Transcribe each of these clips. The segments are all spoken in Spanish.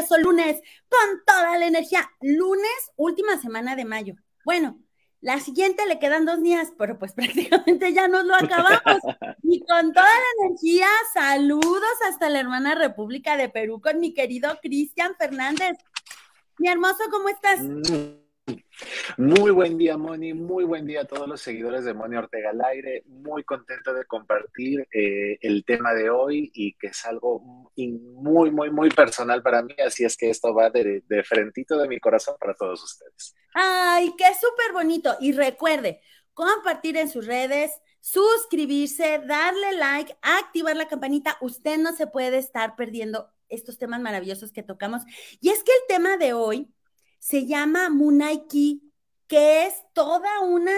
maravilloso lunes con toda la energía. Lunes, última semana de mayo. Bueno, la siguiente le quedan dos días, pero pues prácticamente ya nos lo acabamos. Y con toda la energía, saludos hasta la hermana República de Perú con mi querido Cristian Fernández. Mi hermoso, ¿cómo estás? Muy buen día, Moni. Muy buen día a todos los seguidores de Moni Ortega al aire. Muy contento de compartir eh, el tema de hoy y que es algo muy, muy, muy personal para mí. Así es que esto va de, de de mi corazón para todos ustedes. Ay, qué súper bonito. Y recuerde, compartir en sus redes, suscribirse, darle like, activar la campanita. Usted no se puede estar perdiendo estos temas maravillosos que tocamos. Y es que el tema de hoy se llama Munaiki, que es toda una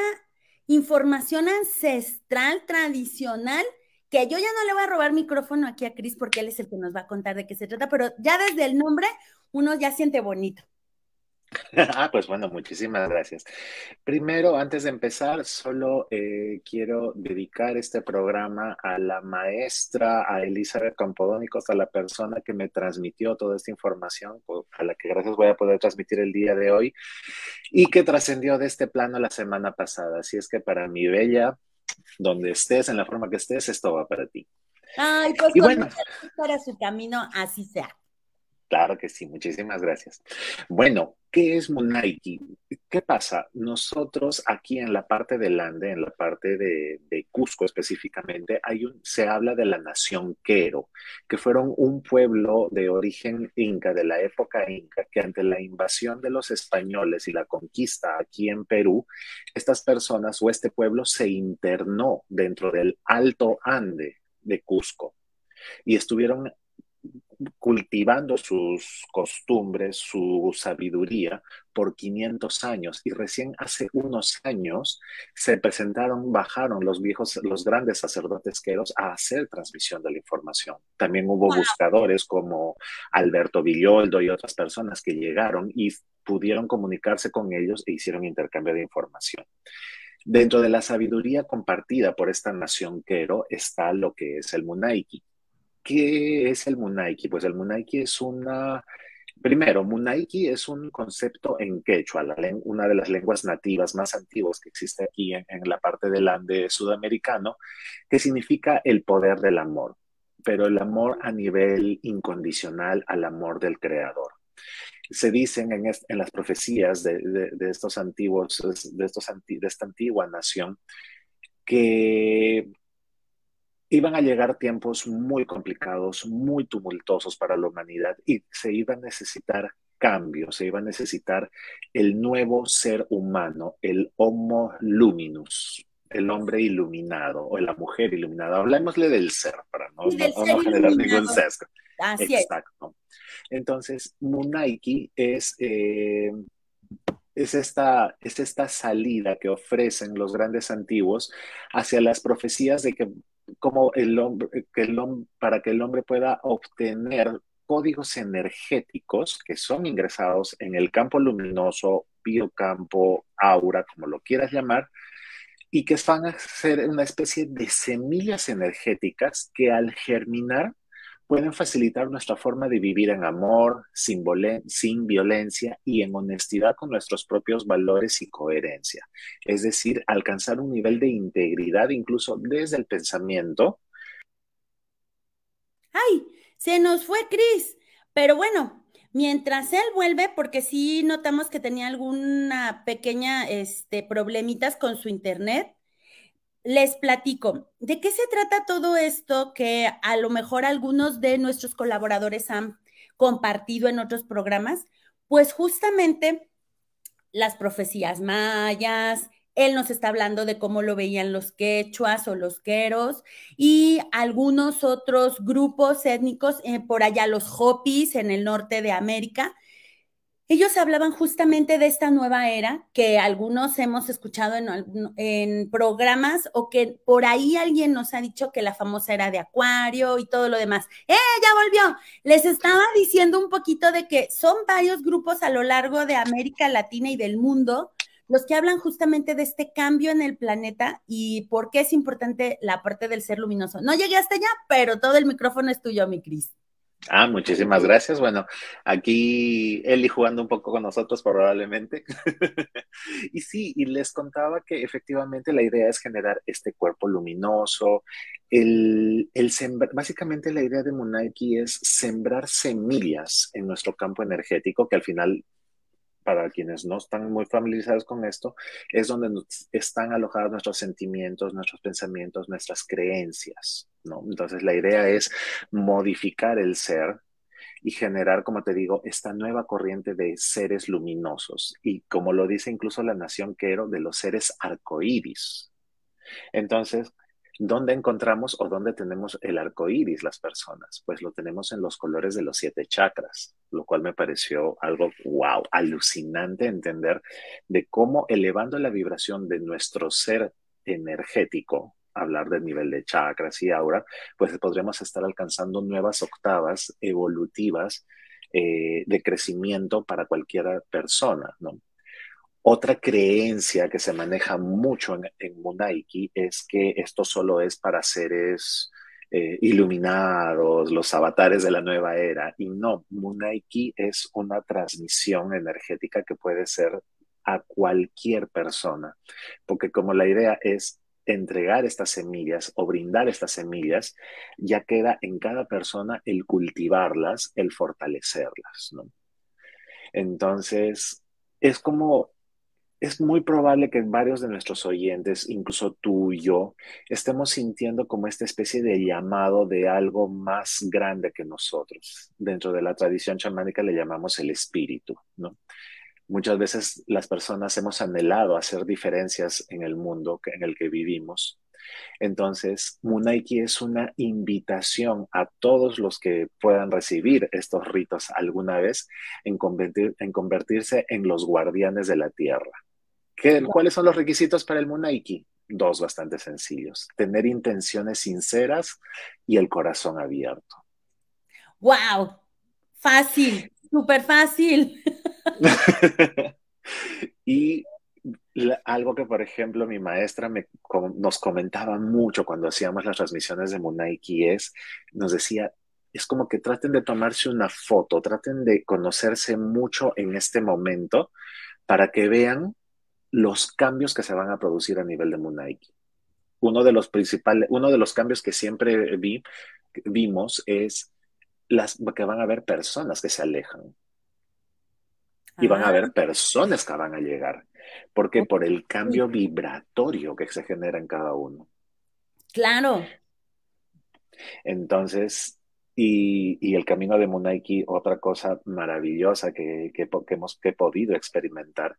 información ancestral, tradicional, que yo ya no le voy a robar micrófono aquí a Cris porque él es el que nos va a contar de qué se trata, pero ya desde el nombre uno ya siente bonito. Ah, pues bueno, muchísimas gracias. Primero, antes de empezar, solo eh, quiero dedicar este programa a la maestra, a Elizabeth Campodónicos, a la persona que me transmitió toda esta información, a la que gracias voy a poder transmitir el día de hoy, y que trascendió de este plano la semana pasada. Así es que para mi bella, donde estés, en la forma que estés, esto va para ti. Ay, pues y bueno, para su camino, así sea. Claro que sí, muchísimas gracias. Bueno, ¿qué es Munaiki? ¿Qué pasa? Nosotros aquí en la parte del Ande, en la parte de, Cusco específicamente, hay un, se habla de la nación Quero, que fueron un pueblo de origen inca, de la época inca, que ante la invasión de los españoles y la conquista aquí en Perú, estas personas o este pueblo se internó dentro del Alto Ande de Cusco y estuvieron cultivando sus costumbres, su sabiduría por 500 años y recién hace unos años se presentaron, bajaron los viejos, los grandes sacerdotes queros a hacer transmisión de la información. También hubo buscadores como Alberto Villoldo y otras personas que llegaron y pudieron comunicarse con ellos e hicieron intercambio de información. Dentro de la sabiduría compartida por esta nación quero está lo que es el Munaiki ¿Qué es el Munaiki? Pues el Munaiki es una... Primero, Munaiki es un concepto en quechua, una de las lenguas nativas más antiguas que existe aquí en, la parte del Ande sudamericano, que significa el poder del amor, pero el amor a nivel incondicional al amor del creador se dicen en, las profecías de, estos antiguos, de, estos de esta antigua nación, que iban a llegar tiempos muy complicados, muy tumultuosos para la humanidad y se iba a necesitar cambio, se iba a necesitar el nuevo ser humano, el Homo luminus, el hombre iluminado o la mujer iluminada. Hablemosle del ser para no, generar ningún sesgo. Exacto. Entonces, Munaiki es, eh, es, esta, es esta salida que ofrecen los grandes antiguos hacia las profecías de que como el hombre, que el para que el hombre pueda obtener códigos energéticos que son ingresados en el campo luminoso, biocampo, aura, como lo quieras llamar, y que van a ser una especie de semillas energéticas que al germinar pueden facilitar nuestra forma de vivir en amor, sin, violencia y en honestidad con nuestros propios valores y coherencia. Es decir, alcanzar un nivel de integridad incluso desde el pensamiento. ¡Ay! Se nos fue Cris. Pero bueno, mientras él vuelve, porque sí notamos que tenía alguna pequeña este, problemitas con su internet, les platico, ¿de qué se trata todo esto que a lo mejor algunos de nuestros colaboradores han compartido en otros programas? Pues justamente las profecías mayas, él nos está hablando de cómo lo veían los quechuas o los queros y algunos otros grupos étnicos, eh, por allá los hopis en el norte de América, ellos hablaban justamente de esta nueva era que algunos hemos escuchado en, programas o que por ahí alguien nos ha dicho que la famosa era de Acuario y todo lo demás. ¡Eh, ya volvió! Les estaba diciendo un poquito de que son varios grupos a lo largo de América Latina y del mundo los que hablan justamente de este cambio en el planeta y por qué es importante la parte del ser luminoso. No llegué hasta allá, pero todo el micrófono es tuyo, mi Cris. Ah, muchísimas gracias. Bueno, aquí Eli jugando un poco con nosotros probablemente. y sí, y les contaba que efectivamente la idea es generar este cuerpo luminoso. El, el básicamente la idea de Munaiki es sembrar semillas en nuestro campo energético que al final para quienes no están muy familiarizados con esto, es donde están alojados nuestros sentimientos, nuestros pensamientos, nuestras creencias, ¿no? Entonces la idea es modificar el ser y generar, como te digo, esta nueva corriente de seres luminosos y como lo dice incluso la nación Quero, de los seres arcoíris. Entonces, ¿Dónde encontramos o dónde tenemos el arco iris las personas? Pues lo tenemos en los colores de los siete chakras, lo cual me pareció algo wow, alucinante entender de cómo elevando la vibración de nuestro ser energético, hablar del nivel de chakras y aura, pues podremos estar alcanzando nuevas octavas evolutivas eh, de crecimiento para cualquier persona, ¿no? Otra creencia que se maneja mucho en, Munaiki es que esto solo es para seres eh, iluminados, los avatares de la nueva era. Y no, Munaiki es una transmisión energética que puede ser a cualquier persona, porque como la idea es entregar estas semillas o brindar estas semillas, ya queda en cada persona el cultivarlas, el fortalecerlas, ¿no? Entonces, es como es muy probable que varios de nuestros oyentes, incluso tú y yo, estemos sintiendo como esta especie de llamado de algo más grande que nosotros. Dentro de la tradición chamánica le llamamos el espíritu, ¿no? Muchas veces las personas hemos anhelado hacer diferencias en el mundo en el que vivimos. Entonces, Munaiki es una invitación a todos los que puedan recibir estos ritos alguna vez en, en convertirse en los guardianes de la tierra ¿Cuáles son los requisitos para el Munaiki? Dos bastante sencillos. Tener intenciones sinceras y el corazón abierto. ¡Wow! Fácil, súper fácil. y algo que, por ejemplo, mi maestra nos comentaba mucho cuando hacíamos las transmisiones de Munaiki es, nos decía, es como que traten de tomarse una foto, traten de conocerse mucho en este momento para que vean los cambios que se van a producir a nivel de Munaiki. Uno de los principales, uno de los cambios que siempre vi, vimos es las, que van a haber personas que se alejan. Y van a haber ah. personas que van a llegar. porque Por el cambio vibratorio que se genera en cada uno. Claro. Entonces, y, el camino de Munaiki, otra cosa maravillosa que, que, hemos que he podido experimentar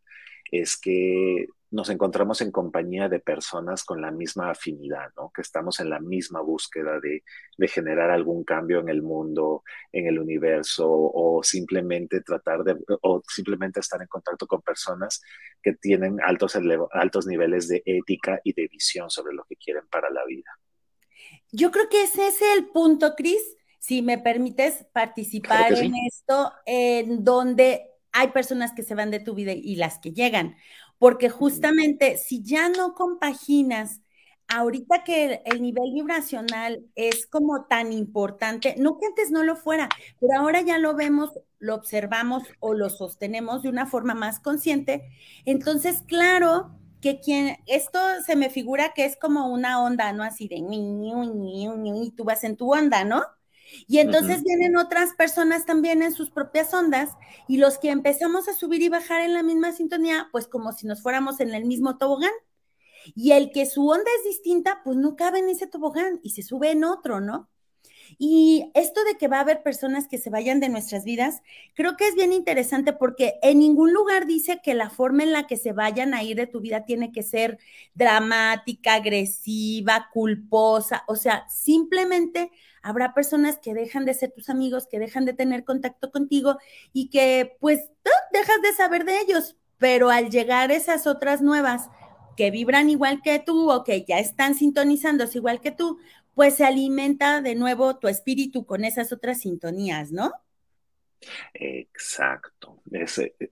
es que nos encontramos en compañía de personas con la misma afinidad, ¿no? Que estamos en la misma búsqueda de, generar algún cambio en el mundo, en el universo, o simplemente tratar de, o simplemente estar en contacto con personas que tienen altos, altos niveles de ética y de visión sobre lo que quieren para la vida. Yo creo que ese es el punto, Cris, si me permites participar en esto, en donde hay personas que se van de tu vida y las que llegan, porque justamente si ya no compaginas, ahorita que el, nivel vibracional es como tan importante, no que antes no lo fuera, pero ahora ya lo vemos, lo observamos o lo sostenemos de una forma más consciente, entonces claro que quien, esto se me figura que es como una onda, ¿no? Así de, y tú vas en tu onda, ¿no? Y entonces vienen otras personas también en sus propias ondas y los que empezamos a subir y bajar en la misma sintonía, pues como si nos fuéramos en el mismo tobogán. Y el que su onda es distinta, pues no cabe en ese tobogán y se sube en otro, ¿no? Y esto de que va a haber personas que se vayan de nuestras vidas, creo que es bien interesante porque en ningún lugar dice que la forma en la que se vayan a ir de tu vida tiene que ser dramática, agresiva, culposa, o sea, simplemente habrá personas que dejan de ser tus amigos, que dejan de tener contacto contigo y que pues dejas de saber de ellos, pero al llegar esas otras nuevas que vibran igual que tú o que ya están sintonizándose igual que tú, pues se alimenta de nuevo tu espíritu con esas otras sintonías, ¿no? Exacto.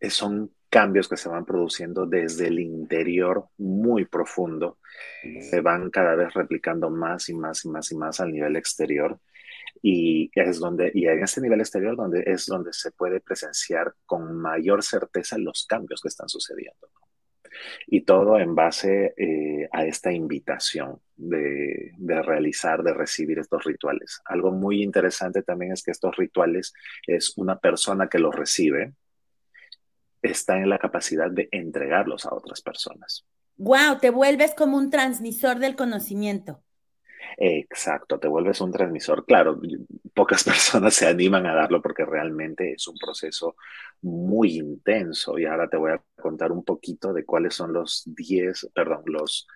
son cambios que se van produciendo desde el interior muy profundo, se van cada vez replicando más y más y más y más al nivel exterior. y es donde, y en este nivel exterior donde es donde se puede presenciar con mayor certeza los cambios que están sucediendo. Y todo en base eh, a esta invitación de, de, realizar, de recibir estos rituales. Algo muy interesante también es que estos rituales es una persona que los recibe, está en la capacidad de entregarlos a otras personas. Wow, te vuelves como un transmisor del conocimiento. Exacto, te vuelves un transmisor. Claro, pocas personas se animan a darlo porque realmente es un proceso muy intenso. Y ahora te voy a contar un poquito de cuáles son los 10, perdón, los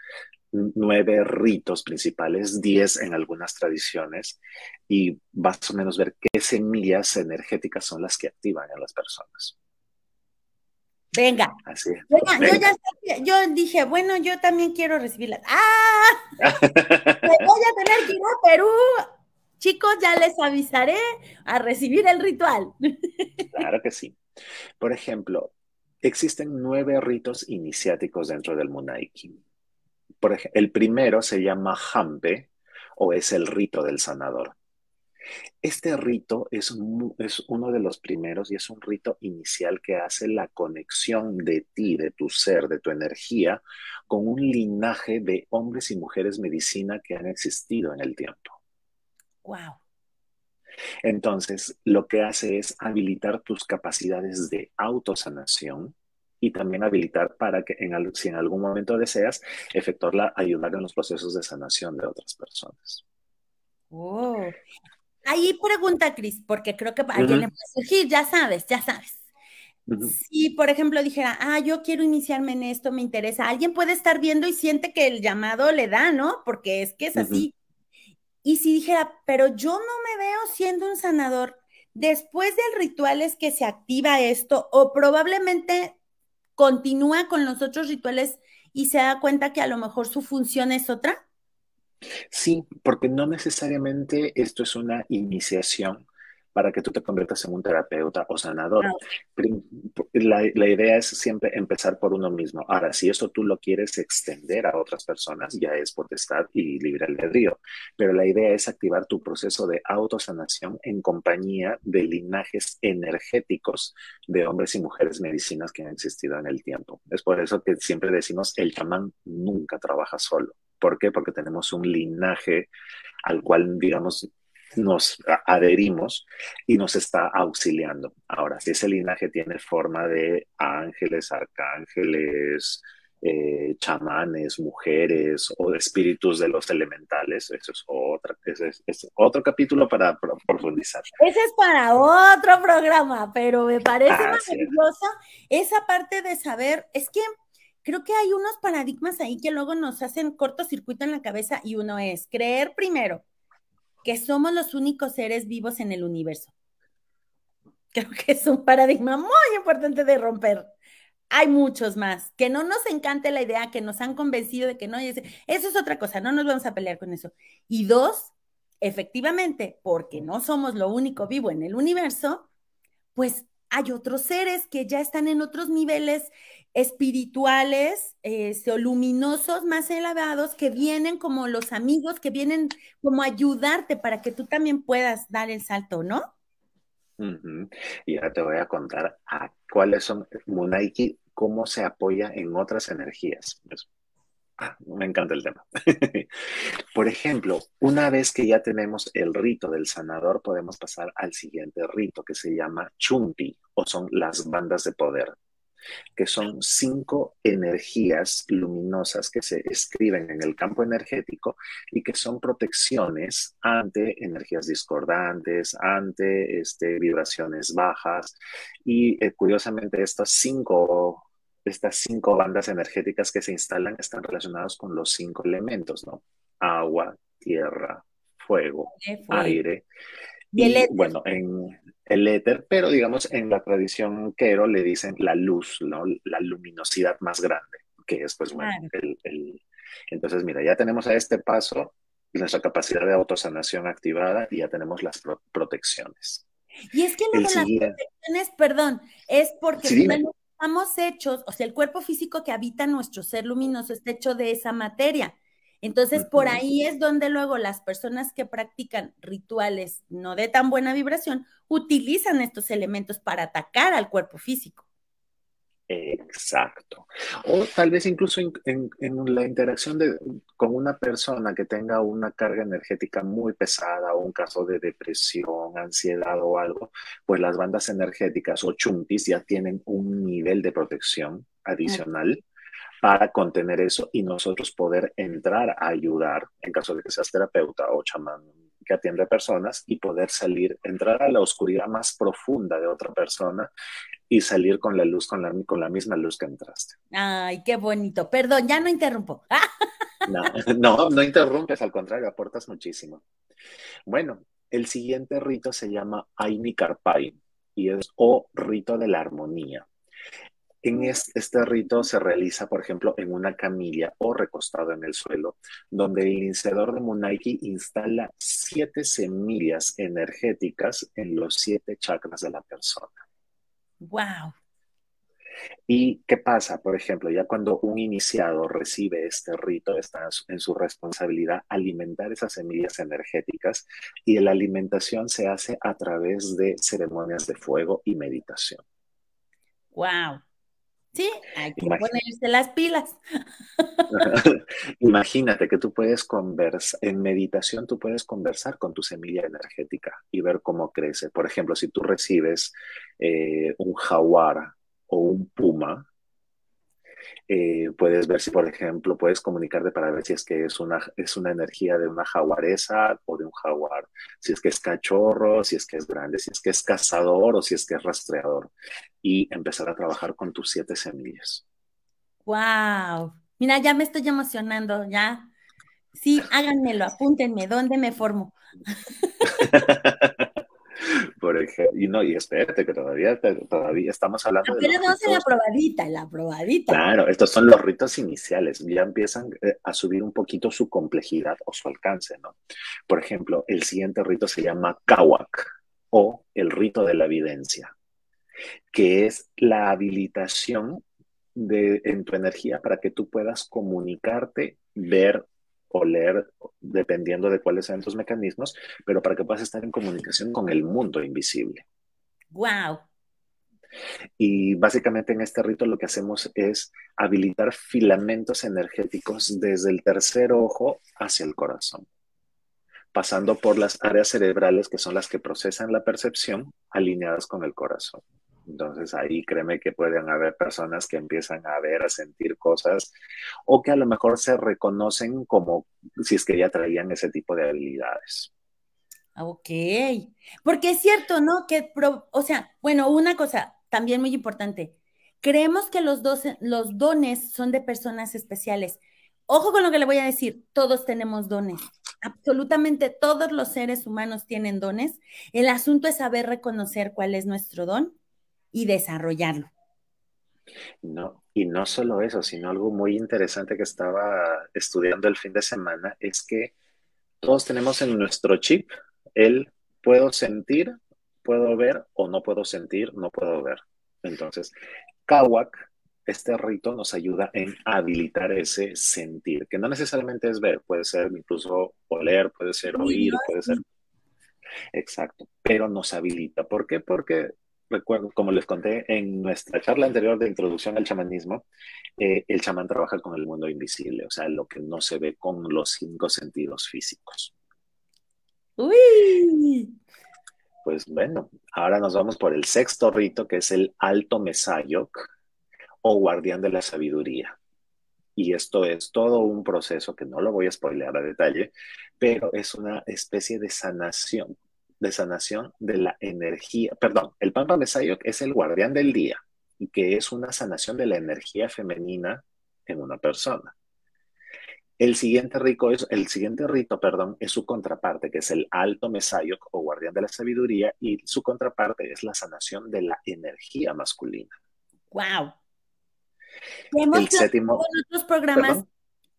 nueve ritos principales, 10 en algunas tradiciones, y vas a menos ver qué semillas energéticas son las que activan a las personas. Venga. Así Yo, ya, yo dije, bueno, yo también quiero recibirla. ¡Ah! voy a tener que ir a Perú. Chicos, ya les avisaré a recibir el ritual. claro que sí. Por ejemplo, existen nueve ritos iniciáticos dentro del Munaiki. Por ejemplo, el primero se llama Hampe o es el rito del sanador. Este rito es, es, uno de los primeros y es un rito inicial que hace la conexión de ti, de tu ser, de tu energía, con un linaje de hombres y mujeres medicina que han existido en el tiempo. Wow. Entonces, lo que hace es habilitar tus capacidades de autosanación y también habilitar para que en, si en algún momento deseas efectuarla, ayudar en los procesos de sanación de otras personas. Oh, Ahí pregunta Cris, porque creo que a alguien le puede surgir, ya sabes, ya sabes. Si, por ejemplo, dijera, ah, yo quiero iniciarme en esto, me interesa, alguien puede estar viendo y siente que el llamado le da, ¿no? Porque es que es así. Y si dijera, pero yo no me veo siendo un sanador, después del ritual es que se activa esto, o probablemente continúa con los otros rituales y se da cuenta que a lo mejor su función es otra. Sí, porque no necesariamente esto es una iniciación para que tú te conviertas en un terapeuta o sanador. La, la, idea es siempre empezar por uno mismo. Ahora, si eso tú lo quieres extender a otras personas, ya es potestad y libre albedrío. Pero la idea es activar tu proceso de autosanación en compañía de linajes energéticos de hombres y mujeres medicinas que han existido en el tiempo. Es por eso que siempre decimos, el chamán nunca trabaja solo. ¿Por qué? Porque tenemos un linaje al cual, digamos, nos adherimos y nos está auxiliando. Ahora, si ese linaje tiene forma de ángeles, arcángeles, eh, chamanes, mujeres o de espíritus de los elementales, eso es, otra, es, otro capítulo para, profundizar. Ese es para otro programa, pero me parece maravillosa esa parte de saber, es que creo que hay unos paradigmas ahí que luego nos hacen cortocircuito en la cabeza y uno es creer primero que somos los únicos seres vivos en el universo. Creo que es un paradigma muy importante de romper. Hay muchos más. Que no nos encante la idea, que nos han convencido de que no. Eso es otra cosa, no nos vamos a pelear con eso. Y dos, efectivamente, porque no somos lo único vivo en el universo, pues hay otros seres que ya están en otros niveles espirituales eh, o luminosos más elevados que vienen como los amigos, que vienen como ayudarte para que tú también puedas dar el salto, ¿no? Y ahora te voy a contar a cuáles son Munaiki, cómo se apoya en otras energías. Pues, me encanta el tema. Por ejemplo, una vez que ya tenemos el rito del sanador, podemos pasar al siguiente rito que se llama Chumpi o son las bandas de poder que son cinco energías luminosas que se escriben en el campo energético y que son protecciones ante energías discordantes, ante este, vibraciones bajas. Y eh, curiosamente, estas cinco estas cinco bandas energéticas que se instalan están relacionadas con los cinco elementos, ¿no? Agua, tierra, fuego, aire. Y, bueno, en, el éter, pero digamos en la tradición quero le dicen la luz, ¿no? la luminosidad más grande, que es pues bueno, el, entonces mira, ya tenemos a este paso nuestra capacidad de autosanación activada y ya tenemos las protecciones. Y es que lo de las protecciones, perdón, es porque estamos hechos, o sea, el cuerpo físico que habita nuestro ser luminoso está hecho de esa materia. Entonces, por ahí es donde luego las personas que practican rituales no de tan buena vibración utilizan estos elementos para atacar al cuerpo físico. Exacto. O tal vez incluso en, la interacción con una persona que tenga una carga energética muy pesada o un caso de depresión, ansiedad o algo, pues las bandas energéticas o chumpis ya tienen un nivel de protección adicional para contener eso y nosotros poder entrar a ayudar en caso de que seas terapeuta o chamán que atiende personas y poder salir, entrar a la oscuridad más profunda de otra persona y salir con la luz, con la, con la misma luz que entraste. Ay, qué bonito. Perdón, ya no interrumpo. no, no, no interrumpes, al contrario, aportas muchísimo. Bueno, el siguiente rito se llama Aini Karpai y es o rito de la armonía. En este, rito se realiza, por ejemplo, en una camilla o recostado en el suelo, donde el iniciador de Munaiki instala siete semillas energéticas en los siete chakras de la persona. ¡Wow! ¿Y qué pasa? Por ejemplo, ya cuando un iniciado recibe este rito, está en su responsabilidad alimentar esas semillas energéticas y la alimentación se hace a través de ceremonias de fuego y meditación. ¡Wow! Sí, hay que ponerse las pilas. Imagínate que tú puedes conversar, en meditación tú puedes conversar con tu semilla energética y ver cómo crece. Por ejemplo, si tú recibes eh, un jaguar o un puma, eh, puedes ver si, por ejemplo, puedes comunicarte para ver si es que es una, es una energía de una jaguaresa o de un jaguar, si es que es cachorro, si es que es grande, si es que es cazador o si es que es rastreador, y empezar a trabajar con tus siete semillas. ¡Wow! Mira, ya me estoy emocionando, ya. Sí, háganmelo, apúntenme, ¿dónde me formo? Por ejemplo, y no, y espérate que todavía, todavía estamos hablando de. Pero no la probadita, la probadita. Claro, estos son los ritos iniciales, ya empiezan eh, a subir un poquito su complejidad o su alcance, ¿no? Por ejemplo, el siguiente rito se llama Kawak o el rito de la evidencia, que es la habilitación de, en tu energía para que tú puedas comunicarte, ver o leer, dependiendo de cuáles sean tus mecanismos, pero para que puedas estar en comunicación con el mundo invisible. ¡Wow! Y básicamente en este rito lo que hacemos es habilitar filamentos energéticos desde el tercer ojo hacia el corazón, pasando por las áreas cerebrales que son las que procesan la percepción alineadas con el corazón. Entonces ahí créeme que pueden haber personas que empiezan a ver, a sentir cosas o que a lo mejor se reconocen como si es que ya traían ese tipo de habilidades. Ok, porque es cierto, ¿no? Que, o sea, bueno, una cosa también muy importante, creemos que los, dos, los dones son de personas especiales. Ojo con lo que le voy a decir, todos tenemos dones, absolutamente todos los seres humanos tienen dones. El asunto es saber reconocer cuál es nuestro don y desarrollarlo. No, y no solo eso, sino algo muy interesante que estaba estudiando el fin de semana es que todos tenemos en nuestro chip el puedo sentir, puedo ver o no puedo sentir, no puedo ver. Entonces, Kawak, este rito nos ayuda en habilitar ese sentir, que no necesariamente es ver, puede ser incluso oler, puede ser oír, puede ser... Exacto, pero nos habilita. ¿Por qué? Porque recuerdo, como les conté en nuestra charla anterior de introducción al chamanismo, eh, el chamán trabaja con el mundo invisible, o sea, lo que no se ve con los cinco sentidos físicos. Uy. Pues bueno, ahora nos vamos por el sexto rito, que es el Alto Mesayok o Guardián de la Sabiduría. Y esto es todo un proceso que no lo voy a spoilear a detalle, pero es una especie de sanación de sanación de la energía. Perdón, el Pampa Mesayok es el guardián del día y que es una sanación de la energía femenina en una persona. El siguiente, rico es, el siguiente rito perdón, es su contraparte, que es el alto Mesayok o guardián de la sabiduría, y su contraparte es la sanación de la energía masculina. ¡Wow! Hemos el séptimo, en otros programas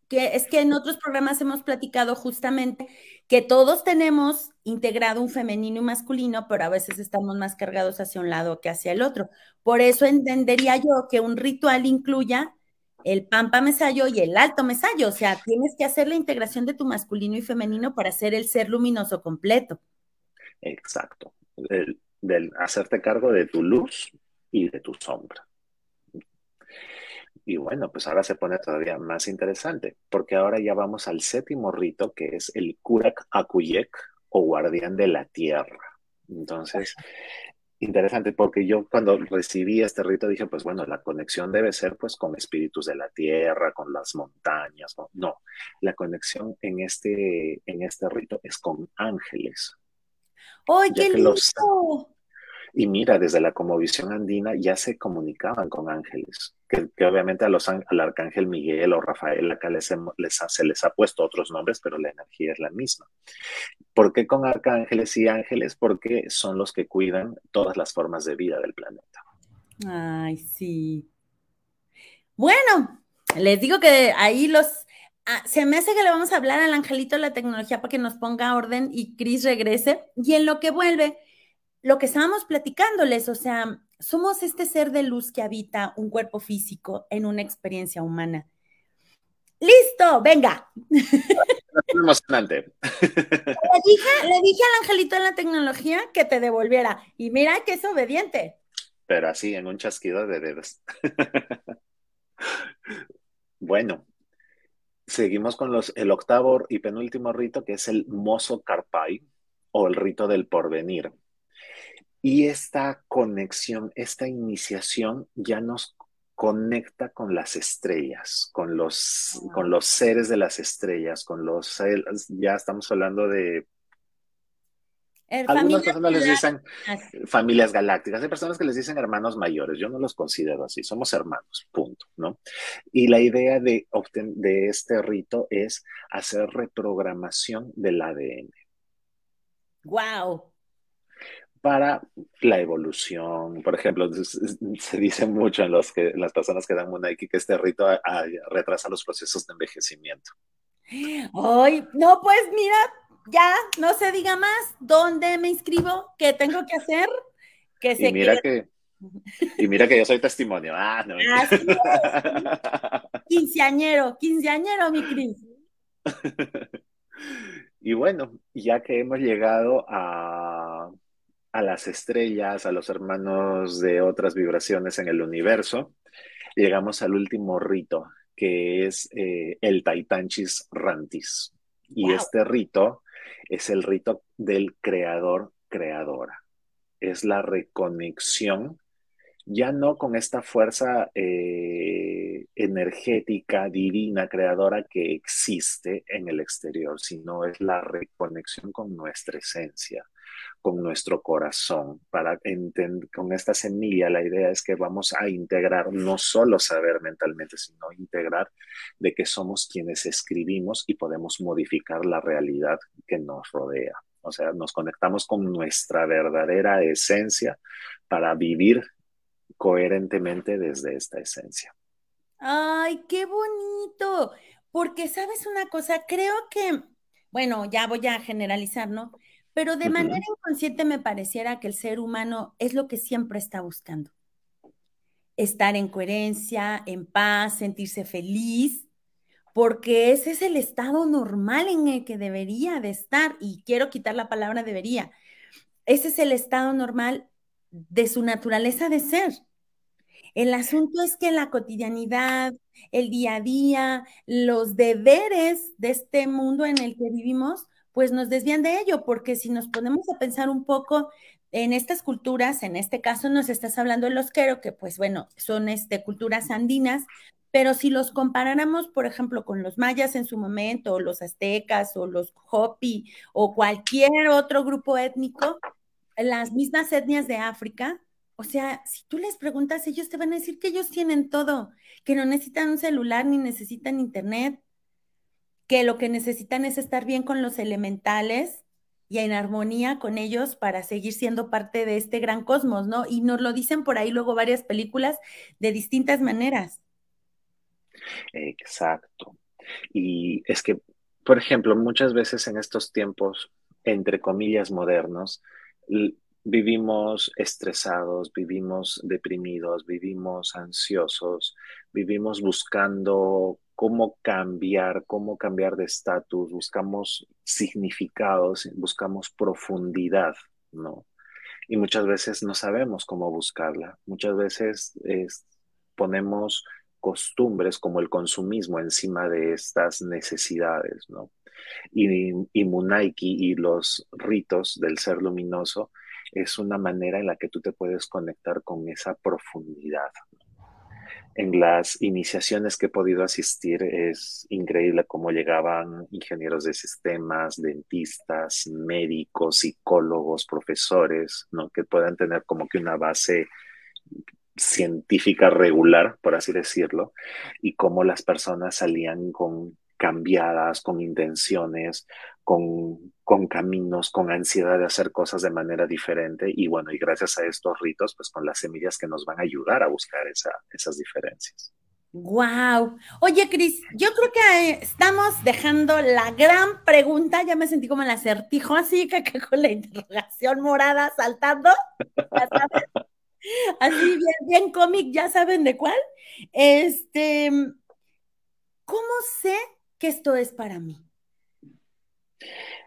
que es que en otros programas hemos platicado justamente que todos tenemos integrado un femenino y masculino, pero a veces estamos más cargados hacia un lado que hacia el otro. Por eso entendería yo que un ritual incluya el pampa mesayo y el alto mesayo. O sea, tienes que hacer la integración de tu masculino y femenino para ser el ser luminoso completo. Exacto. El, del hacerte cargo de tu luz y de tu sombra. Y bueno, pues ahora se pone todavía más interesante, porque ahora ya vamos al séptimo rito, que es el Kurak Akuyek o guardián de la tierra. Entonces, interesante, porque yo cuando recibí este rito dije, pues bueno, la conexión debe ser pues con espíritus de la tierra, con las montañas. No, la conexión en este, en este rito es con ángeles. ¡Ay, qué lindo! Y mira, desde la comovisión andina ya se comunicaban con ángeles, que, obviamente al arcángel Miguel o Rafael acá les, se les ha puesto otros nombres, pero la energía es la misma. ¿Por qué con arcángeles y ángeles? Porque son los que cuidan todas las formas de vida del planeta. Ay, sí. Bueno, les digo que ahí los... Ah, se me hace que le vamos a hablar al angelito de la tecnología para que nos ponga orden y Cris regrese. Y en lo que vuelve, lo que estábamos platicándoles, o sea, somos este ser de luz que habita un cuerpo físico en una experiencia humana. Listo, venga. emocionante. Le dije, le dije al angelito de la tecnología que te devolviera. Y mira que es obediente. Pero así, en un chasquido de dedos. bueno, seguimos con los, el octavo y penúltimo rito, que es el mozo carpai o el rito del porvenir. Y esta conexión, esta iniciación ya nos conecta con las estrellas, con los, con los seres de las estrellas, con los, ya estamos hablando de... Algunas personas les dicen familias galácticas, hay personas que les dicen hermanos mayores, yo no los considero así, somos hermanos, punto, ¿no? Y la idea de, de este rito es hacer reprogramación del ADN. ¡Wow! Para la evolución. Por ejemplo, se dice mucho en los que, las personas que dan Munaiki que este rito retrasa los procesos de envejecimiento. Ay, no, pues mira, ya no se diga más. ¿Dónde me inscribo? ¿Qué tengo que hacer? Que se y mira que y mira que yo soy testimonio. Ah, no. Quinceañero, quinceañero, mi Cris. y bueno, ya que hemos llegado a a las estrellas, a los hermanos de otras vibraciones en el universo, llegamos al último rito, que es eh, el Taitanchis Rantis. Y este rito es el rito del creador-creadora. Es la reconexión, ya no con esta fuerza eh, energética, divina, creadora que existe en el exterior, sino es la reconexión con nuestra esencia con nuestro corazón. Para con esta semilla, la idea es que vamos a integrar no solo saber mentalmente, sino integrar de que somos quienes escribimos y podemos modificar la realidad que nos rodea. O sea, nos conectamos con nuestra verdadera esencia para vivir coherentemente desde esta esencia. Ay, qué bonito. Porque sabes una cosa, creo que, bueno, ya voy a generalizar, ¿no? Pero de manera inconsciente me pareciera que el ser humano es lo que siempre está buscando. Estar en coherencia, en paz, sentirse feliz, porque ese es el estado normal en el que debería de estar, y quiero quitar la palabra debería. Ese es el estado normal de su naturaleza de ser. El asunto es que la cotidianidad, el día a día, los deberes de este mundo en el que vivimos, pues nos desvían de ello, porque si nos ponemos a pensar un poco en estas culturas, en este caso nos estás hablando de los quero, que pues bueno, son este, culturas andinas, pero si los comparáramos, por ejemplo, con los mayas en su momento, o los aztecas, o los hopi, o cualquier otro grupo étnico, las mismas etnias de África, o sea, si tú les preguntas, ellos te van a decir que ellos tienen todo, que no necesitan un celular ni necesitan internet, que lo que necesitan es estar bien con los elementales y en armonía con ellos para seguir siendo parte de este gran cosmos, ¿no? Y nos lo dicen por ahí luego varias películas de distintas maneras. Exacto. Y es que, por ejemplo, muchas veces en estos tiempos, entre comillas, modernos, vivimos estresados, vivimos deprimidos, vivimos ansiosos, vivimos buscando cómo cambiar, cómo cambiar de estatus, buscamos significados, buscamos profundidad, ¿no? Y muchas veces no sabemos cómo buscarla. Muchas veces ponemos costumbres como el consumismo encima de estas necesidades, ¿no? Y, y Munaiki y los ritos del ser luminoso es una manera en la que tú te puedes conectar con esa profundidad. En las iniciaciones que he podido asistir es increíble cómo llegaban ingenieros de sistemas, dentistas, médicos, psicólogos, profesores, ¿no? que puedan tener como que una base científica regular, por así decirlo, y cómo las personas salían con cambiadas, con intenciones, con, con, caminos, con ansiedad de hacer cosas de manera diferente y bueno, y gracias a estos ritos, pues con las semillas que nos van a ayudar a buscar esa, esas diferencias. Wow. Oye, Cris, yo creo que estamos dejando la gran pregunta. Ya me sentí como el acertijo, así que, que con la interrogación morada saltando. Así bien, bien cómic, ya saben de cuál. Este, ¿cómo sé que esto es para mí?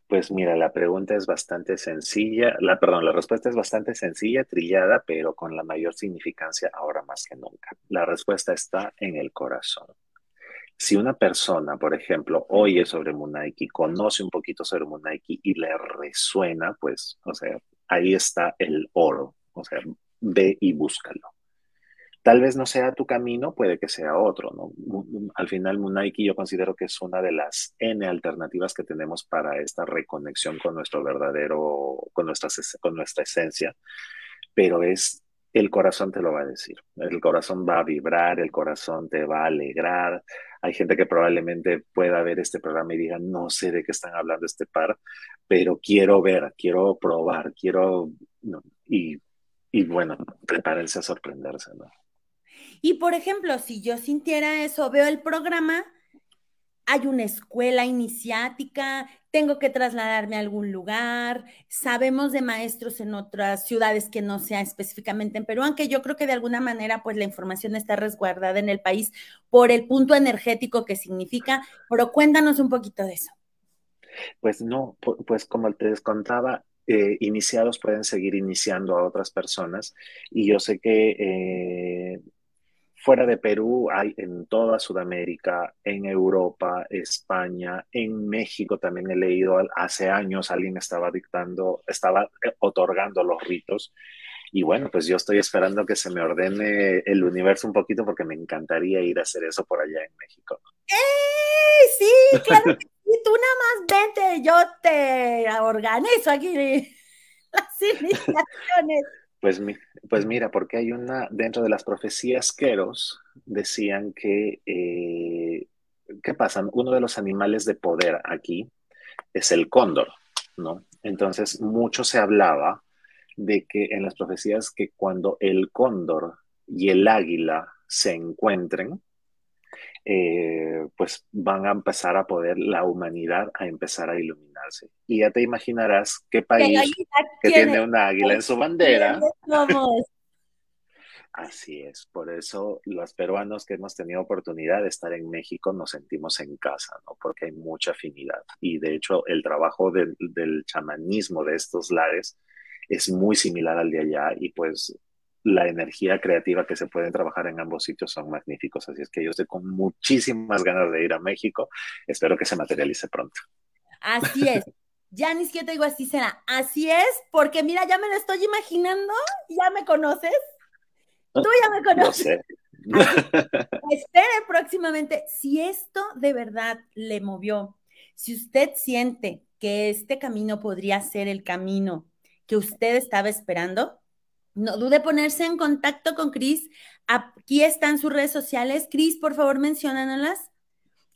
Pues mira, la pregunta es bastante sencilla, la, perdón, la respuesta es bastante sencilla, trillada, pero con la mayor significancia ahora más que nunca. La respuesta está en el corazón. Si una persona, por ejemplo, oye sobre Munaiki, conoce un poquito sobre Munaiki y le resuena, pues, o sea, ahí está el oro. O sea, ve y búscalo. Tal vez no sea tu camino, puede que sea otro, ¿no? Al final, Munaiki yo considero que es una de las N alternativas que tenemos para esta reconexión con nuestro verdadero, con nuestra, con nuestra esencia, pero es el corazón te lo va a decir, el corazón va a vibrar, el corazón te va a alegrar. Hay gente que probablemente pueda ver este programa y diga, no sé de qué están hablando este par, pero quiero ver, quiero probar, quiero... y, y bueno, prepárense a sorprenderse, ¿no? Y por ejemplo, si yo sintiera eso, veo el programa, hay una escuela iniciática, tengo que trasladarme a algún lugar, sabemos de maestros en otras ciudades que no sea específicamente en Perú, aunque yo creo que de alguna manera pues la información está resguardada en el país por el punto energético que significa, pero cuéntanos un poquito de eso. Pues no, pues como te contaba, eh, iniciados pueden seguir iniciando a otras personas y yo sé que eh, Fuera de Perú hay en toda Sudamérica, en Europa, España, en México también he leído, hace años alguien estaba dictando, estaba eh, otorgando los ritos. Y bueno, pues yo estoy esperando que se me ordene el universo un poquito porque me encantaría ir a hacer eso por allá en México. ¡Eh! Sí, claro que sí, tú nada más vente, yo te organizo aquí las iniciaciones. Pues, pues mira, porque hay una, dentro de las profecías queros, decían que, eh, ¿qué pasa? Uno de los animales de poder aquí es el cóndor, ¿no? Entonces, mucho se hablaba de que en las profecías que cuando el cóndor y el águila se encuentren, eh, pues van a empezar a poder la humanidad a empezar a Y ya te imaginarás qué país que tiene una águila en su bandera. Así es, por eso los peruanos que hemos tenido oportunidad de estar en México nos sentimos en casa, ¿no? Porque hay mucha afinidad. Y de hecho el trabajo del, del chamanismo de estos lares es muy similar al de allá y pues la energía creativa que se pueden trabajar en ambos sitios son magníficos. Así es que yo estoy con muchísimas ganas de ir a México. Espero que se materialice pronto. Así es. Ya ni siquiera te digo así será. Así es, porque mira, ya me lo estoy imaginando, ya me conoces. Tú ya me conoces. No espere próximamente. Si esto de verdad le movió, si usted siente que este camino podría ser el camino que usted estaba esperando, no dude ponerse en contacto con Cris. Aquí están sus redes sociales. Cris, por favor, menciónanoslas.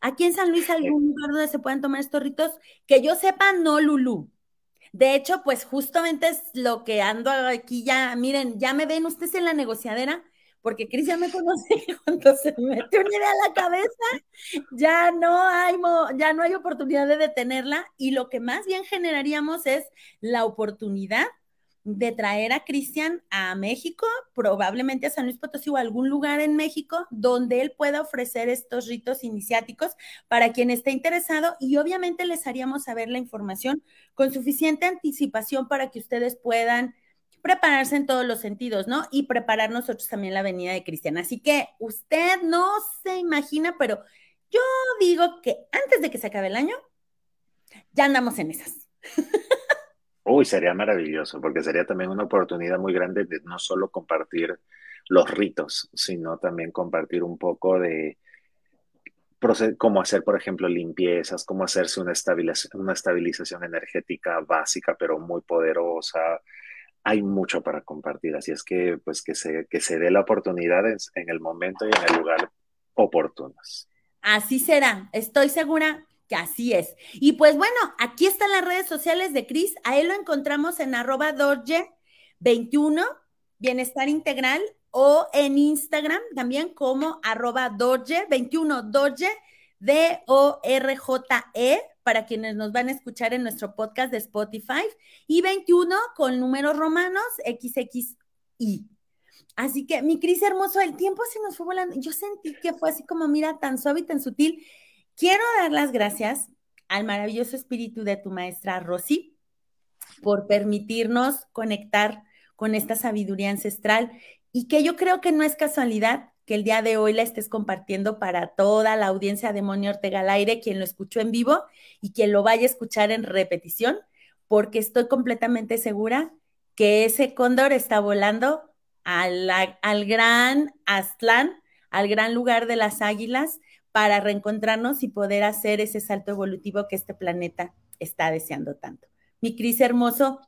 Aquí en San Luis, algún lugar donde se puedan tomar estos ritos, que yo sepa, no, Lulú. De hecho, pues justamente es lo que ando aquí ya, miren, ya me ven ustedes en la negociadera, porque Cris ya me conoce cuando se mete una idea a la cabeza, ya no hay, ya no hay oportunidad de detenerla y lo que más bien generaríamos es la oportunidad de traer a Cristian a México, probablemente a San Luis Potosí o a algún lugar en México donde él pueda ofrecer estos ritos iniciáticos para quien esté interesado y obviamente les haríamos saber la información con suficiente anticipación para que ustedes puedan prepararse en todos los sentidos, ¿no? Y preparar nosotros también la venida de Cristian. Así que usted no se imagina, pero yo digo que antes de que se acabe el año, ya andamos en esas. Uy, sería maravilloso, porque sería también una oportunidad muy grande de no solo compartir los ritos, sino también compartir un poco de cómo hacer, por ejemplo, limpiezas, cómo hacerse una, estabilización, una estabilización energética básica, pero muy poderosa. Hay mucho para compartir, así es que, pues, que se, que se dé la oportunidad en, en el momento y en el lugar oportunos. Así será, estoy segura que así es. Y pues bueno, aquí están las redes sociales de Cris. A él lo encontramos en arroba Dorje21, Bienestar Integral, o en Instagram también como arroba Dorje21, Dorje, D-O-R-J-E, para quienes nos van a escuchar en nuestro podcast de Spotify, y 21 con números romanos XXI. Así que, mi Cris hermoso, el tiempo se nos fue volando. Yo sentí que fue así como, mira, tan suave y tan sutil. Quiero dar las gracias al maravilloso espíritu de tu maestra Rosy por permitirnos conectar con esta sabiduría ancestral y que yo creo que no es casualidad que el día de hoy la estés compartiendo para toda la audiencia de Moni Ortega al aire, quien lo escuchó en vivo y quien lo vaya a escuchar en repetición, porque estoy completamente segura que ese cóndor está volando al, al gran Aztlán, al gran lugar de las águilas, para reencontrarnos y poder hacer ese salto evolutivo que este planeta está deseando tanto. Mi Cris hermoso,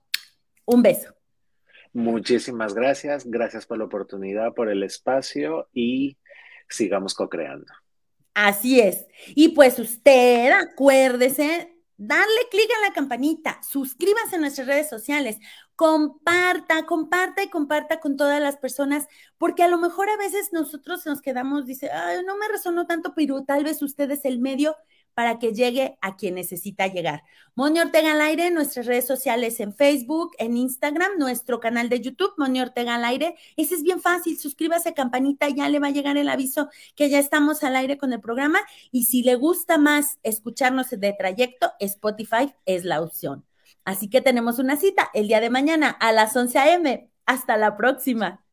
un beso. Muchísimas gracias, gracias por la oportunidad, por el espacio y sigamos co-creando. Así es. Y pues usted, acuérdese darle clic a la campanita, suscríbase a nuestras redes sociales, comparta, comparta y comparta con todas las personas, porque a lo mejor a veces nosotros nos quedamos, dice, Ay, no me resonó tanto, pero tal vez usted es el medio para que llegue a quien necesita llegar. Moni Ortega al aire, nuestras redes sociales en Facebook, en Instagram, nuestro canal de YouTube, Moni Ortega al aire. Ese es bien fácil, suscríbase, campanita, ya le va a llegar el aviso que ya estamos al aire con el programa. Y si le gusta más escucharnos de trayecto, Spotify es la opción. Así que tenemos una cita el día de mañana a las 11 a.m. Hasta la próxima.